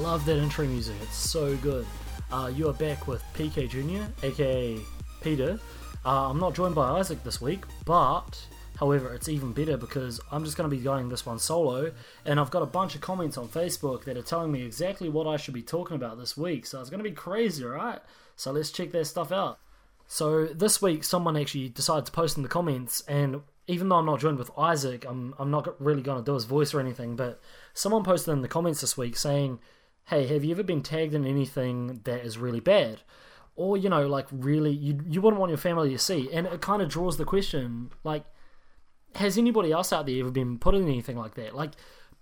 Love that intro music. It's so good. Uh, you are back with PK Jr., aka Peter. Uh, I'm not joined by Isaac this week, but however, it's even better because I'm just going to be going this one solo, and I've got a bunch of comments on Facebook that are telling me exactly what I should be talking about this week. So it's going to be crazy, alright? So let's check that stuff out. So this week, someone actually decided to post in the comments, and even though I'm not joined with Isaac, I'm I'm not really going to do his voice or anything. But someone posted in the comments this week saying, "Hey, have you ever been tagged in anything that is really bad?" Or you know, like really, you you wouldn't want your family to see, and it kind of draws the question, like, has anybody else out there ever been put in anything like that? Like,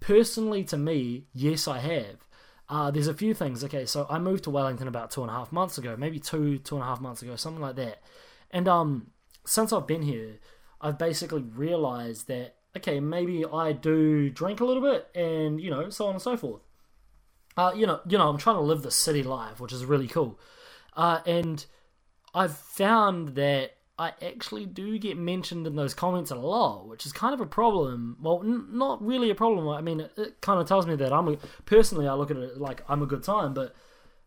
personally, to me, yes, I have. Uh, there's a few things. Okay, so I moved to Wellington about two and a half months ago, maybe two, two and a half months ago, something like that. And um, since I've been here, I've basically realized that okay, maybe I do drink a little bit, and you know, so on and so forth. Uh, you know, you know, I'm trying to live the city life, which is really cool. Uh, and I've found that I actually do get mentioned in those comments a lot, which is kind of a problem. Well, n- not really a problem. I mean, it, it kind of tells me that I'm a, personally, I look at it like I'm a good time, but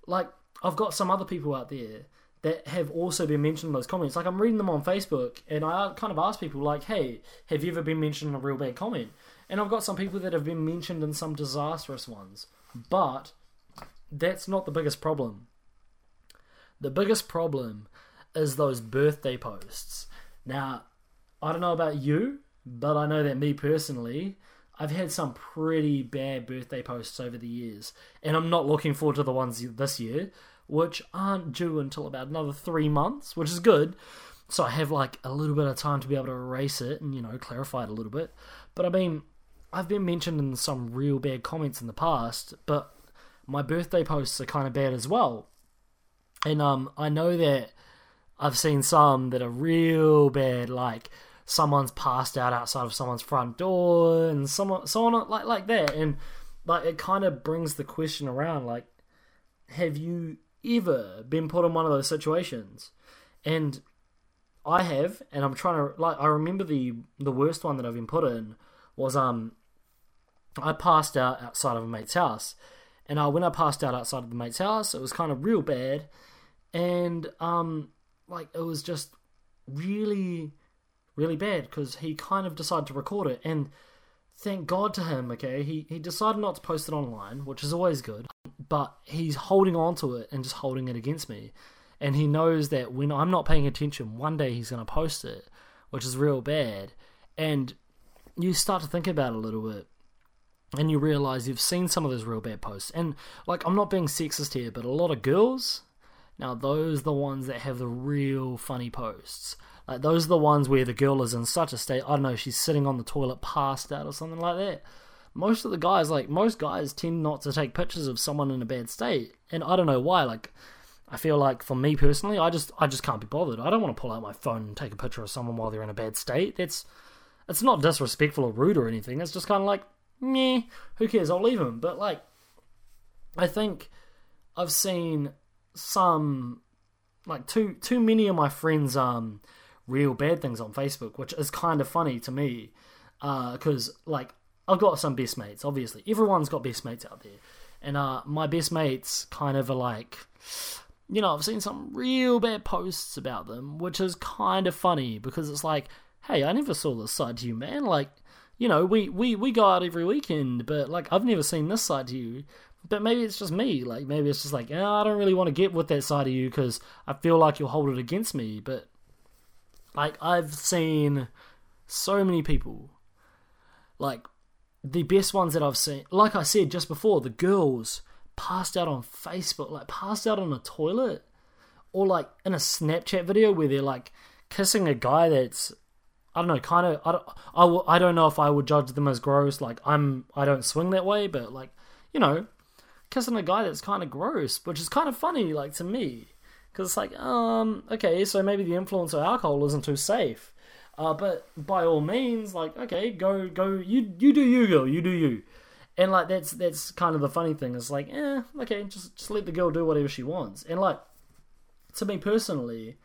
like I've got some other people out there that have also been mentioned in those comments. Like I'm reading them on Facebook, and I kind of ask people like, "Hey, have you ever been mentioned in a real bad comment?" And I've got some people that have been mentioned in some disastrous ones, but that's not the biggest problem. The biggest problem is those birthday posts. Now, I don't know about you, but I know that me personally, I've had some pretty bad birthday posts over the years, and I'm not looking forward to the ones this year, which aren't due until about another three months, which is good. So I have like a little bit of time to be able to erase it and you know clarify it a little bit. But I mean, I've been mentioned in some real bad comments in the past, but my birthday posts are kind of bad as well. And um, I know that I've seen some that are real bad, like someone's passed out outside of someone's front door, and someone, someone like like that, and like it kind of brings the question around, like, have you ever been put in one of those situations? And I have, and I'm trying to like. I remember the the worst one that I've been put in was um, I passed out outside of a mate's house, and uh, when I passed out outside of the mate's house, it was kind of real bad, and um, like it was just really, really bad because he kind of decided to record it, and thank God to him. Okay, he he decided not to post it online, which is always good, but he's holding on to it and just holding it against me, and he knows that when I'm not paying attention, one day he's going to post it, which is real bad, and you start to think about it a little bit and you realize you've seen some of those real bad posts. And like, I'm not being sexist here, but a lot of girls, now those are the ones that have the real funny posts. Like those are the ones where the girl is in such a state. I don't know, she's sitting on the toilet, passed out, or something like that. Most of the guys, like most guys, tend not to take pictures of someone in a bad state, and I don't know why. Like, I feel like for me personally, I just I just can't be bothered. I don't want to pull out my phone and take a picture of someone while they're in a bad state. That's it's not disrespectful or rude or anything. It's just kind of like meh, who cares? I'll leave him. But like, I think I've seen some like too too many of my friends um real bad things on Facebook, which is kind of funny to me because uh, like I've got some best mates. Obviously, everyone's got best mates out there, and uh, my best mates kind of are like. You know, I've seen some real bad posts about them, which is kind of funny because it's like, hey, I never saw this side to you, man. Like, you know, we, we, we go out every weekend, but like I've never seen this side to you. But maybe it's just me. Like maybe it's just like oh, I don't really want to get with that side of you because I feel like you'll hold it against me. But like I've seen so many people, like the best ones that I've seen. Like I said just before, the girls passed out on Facebook, like passed out on a toilet, or like in a Snapchat video where they're like kissing a guy that's I don't know, kind of. I don't, I, w- I don't know if I would judge them as gross. Like I'm, I don't swing that way, but like, you know, kissing a guy that's kind of gross, which is kind of funny, like to me, because it's like, um, okay, so maybe the influence of alcohol isn't too safe. Uh, but by all means, like, okay, go, go, you, you do you, girl, you do you, and like that's that's kind of the funny thing. It's like, eh, okay, just just let the girl do whatever she wants, and like, to me personally,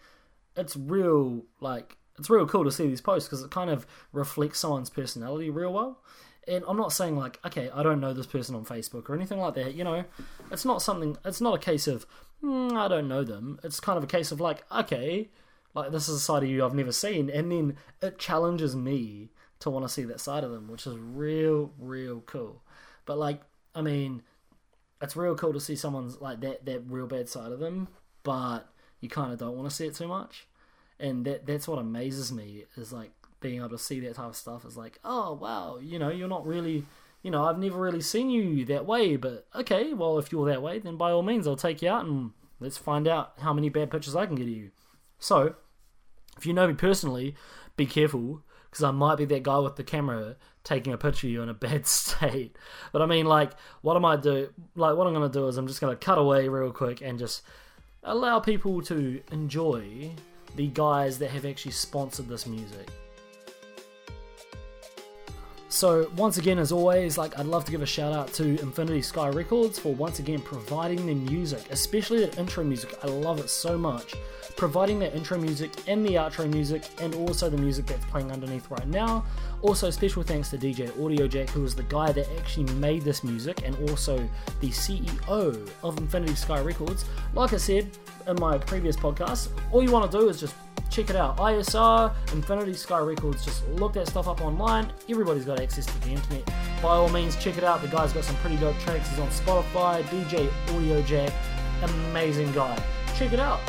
it's real like it's real cool to see these posts because it kind of reflects someone's personality real well. and I'm not saying like, okay, I don't know this person on Facebook or anything like that. You know, it's not something. It's not a case of mm, I don't know them. It's kind of a case of like, okay, like this is a side of you I've never seen, and then it challenges me to want to see that side of them, which is real, real cool. But like, I mean, it's real cool to see someone's like that that real bad side of them, but you kind of don't want to see it too much, and that that's what amazes me is like being able to see that type of stuff is like, oh wow, you know, you're not really, you know, I've never really seen you that way, but okay, well if you're that way, then by all means I'll take you out and let's find out how many bad pictures I can get of you. So, if you know me personally, be careful because I might be that guy with the camera taking a picture of you in a bad state. But I mean, like, what am I do, like, what I'm gonna do is I'm just gonna cut away real quick and just allow people to enjoy the guys that have actually sponsored this music. So once again, as always, like I'd love to give a shout out to Infinity Sky Records for once again providing the music, especially the intro music. I love it so much. Providing the intro music and the outro music, and also the music that's playing underneath right now. Also, special thanks to DJ Audio Jack, who was the guy that actually made this music, and also the CEO of Infinity Sky Records. Like I said in my previous podcast, all you want to do is just check it out. ISR, Infinity Sky Records, just look that stuff up online. Everybody's got access to the internet. By all means, check it out. The guy's got some pretty dope tracks. He's on Spotify, DJ Audio Jack. Amazing guy. Check it out.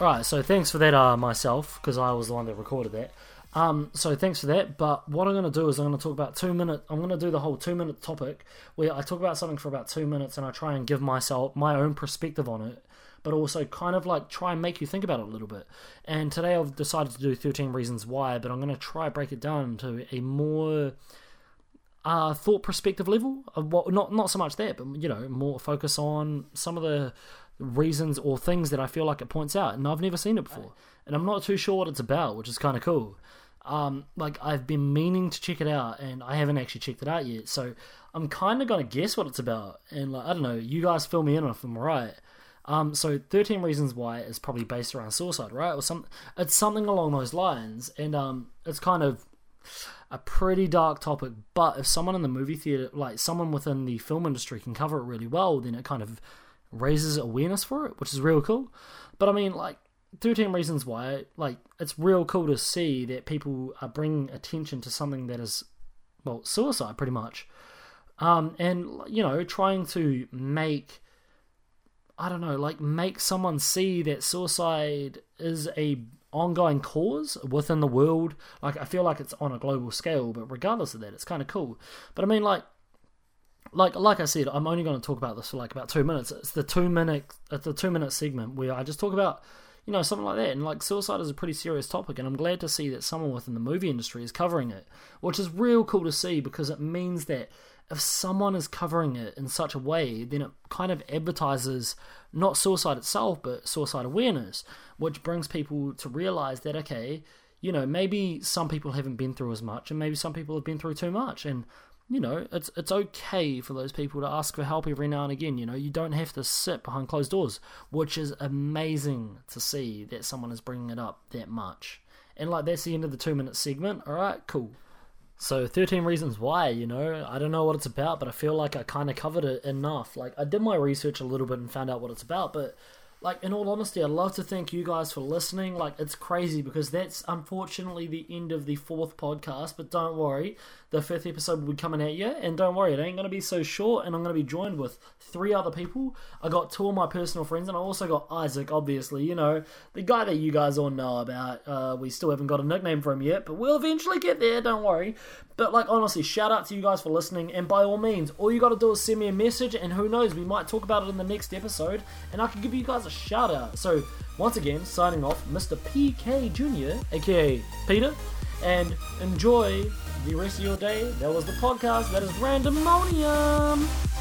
Alright, so thanks for that, uh, myself, because I was the one that recorded that. Um, so thanks for that. But what I'm going to do is I'm going to talk about two minute. I'm going to do the whole two minute topic where I talk about something for about two minutes and I try and give myself my own perspective on it, but also kind of like try and make you think about it a little bit. And today I've decided to do 13 reasons why, but I'm going to try break it down to a more uh, thought perspective level of what not not so much that, but you know more focus on some of the reasons or things that I feel like it points out, and I've never seen it before, and I'm not too sure what it's about, which is kind of cool um, like I've been meaning to check it out and I haven't actually checked it out yet. So I'm kind of gonna guess what it's about, and like I don't know, you guys fill me in if I'm right. Um, so 13 Reasons Why is probably based around suicide, right? Or some, it's something along those lines, and um, it's kind of a pretty dark topic. But if someone in the movie theater, like someone within the film industry, can cover it really well, then it kind of raises awareness for it, which is real cool. But I mean, like 13 reasons why like it's real cool to see that people are bringing attention to something that is well suicide pretty much. Um and you know trying to make i don't know like make someone see that suicide is a ongoing cause within the world. Like i feel like it's on a global scale but regardless of that it's kind of cool. But i mean like like like I said, I'm only going to talk about this for like about two minutes. It's the two minute it's the two minute segment where I just talk about you know, something like that. And like suicide is a pretty serious topic, and I'm glad to see that someone within the movie industry is covering it, which is real cool to see because it means that if someone is covering it in such a way, then it kind of advertises not suicide itself, but suicide awareness, which brings people to realize that okay, you know, maybe some people haven't been through as much, and maybe some people have been through too much, and you know, it's it's okay for those people to ask for help every now and again. You know, you don't have to sit behind closed doors, which is amazing to see that someone is bringing it up that much. And like that's the end of the two minute segment. All right, cool. So 13 reasons why, you know, I don't know what it's about, but I feel like I kind of covered it enough. Like I did my research a little bit and found out what it's about, but like in all honesty, I'd love to thank you guys for listening. Like it's crazy because that's unfortunately the end of the fourth podcast, but don't worry, the fifth episode will be coming at you, and don't worry, it ain't gonna be so short. And I'm gonna be joined with three other people. I got two of my personal friends, and I also got Isaac, obviously, you know, the guy that you guys all know about. Uh, we still haven't got a nickname for him yet, but we'll eventually get there. Don't worry. But like honestly, shout out to you guys for listening, and by all means, all you gotta do is send me a message, and who knows, we might talk about it in the next episode, and I can give you guys a shout out. So, once again, signing off, Mr. PK Jr., aka Peter, and enjoy the rest of your day. That was the podcast. That is Randomonium.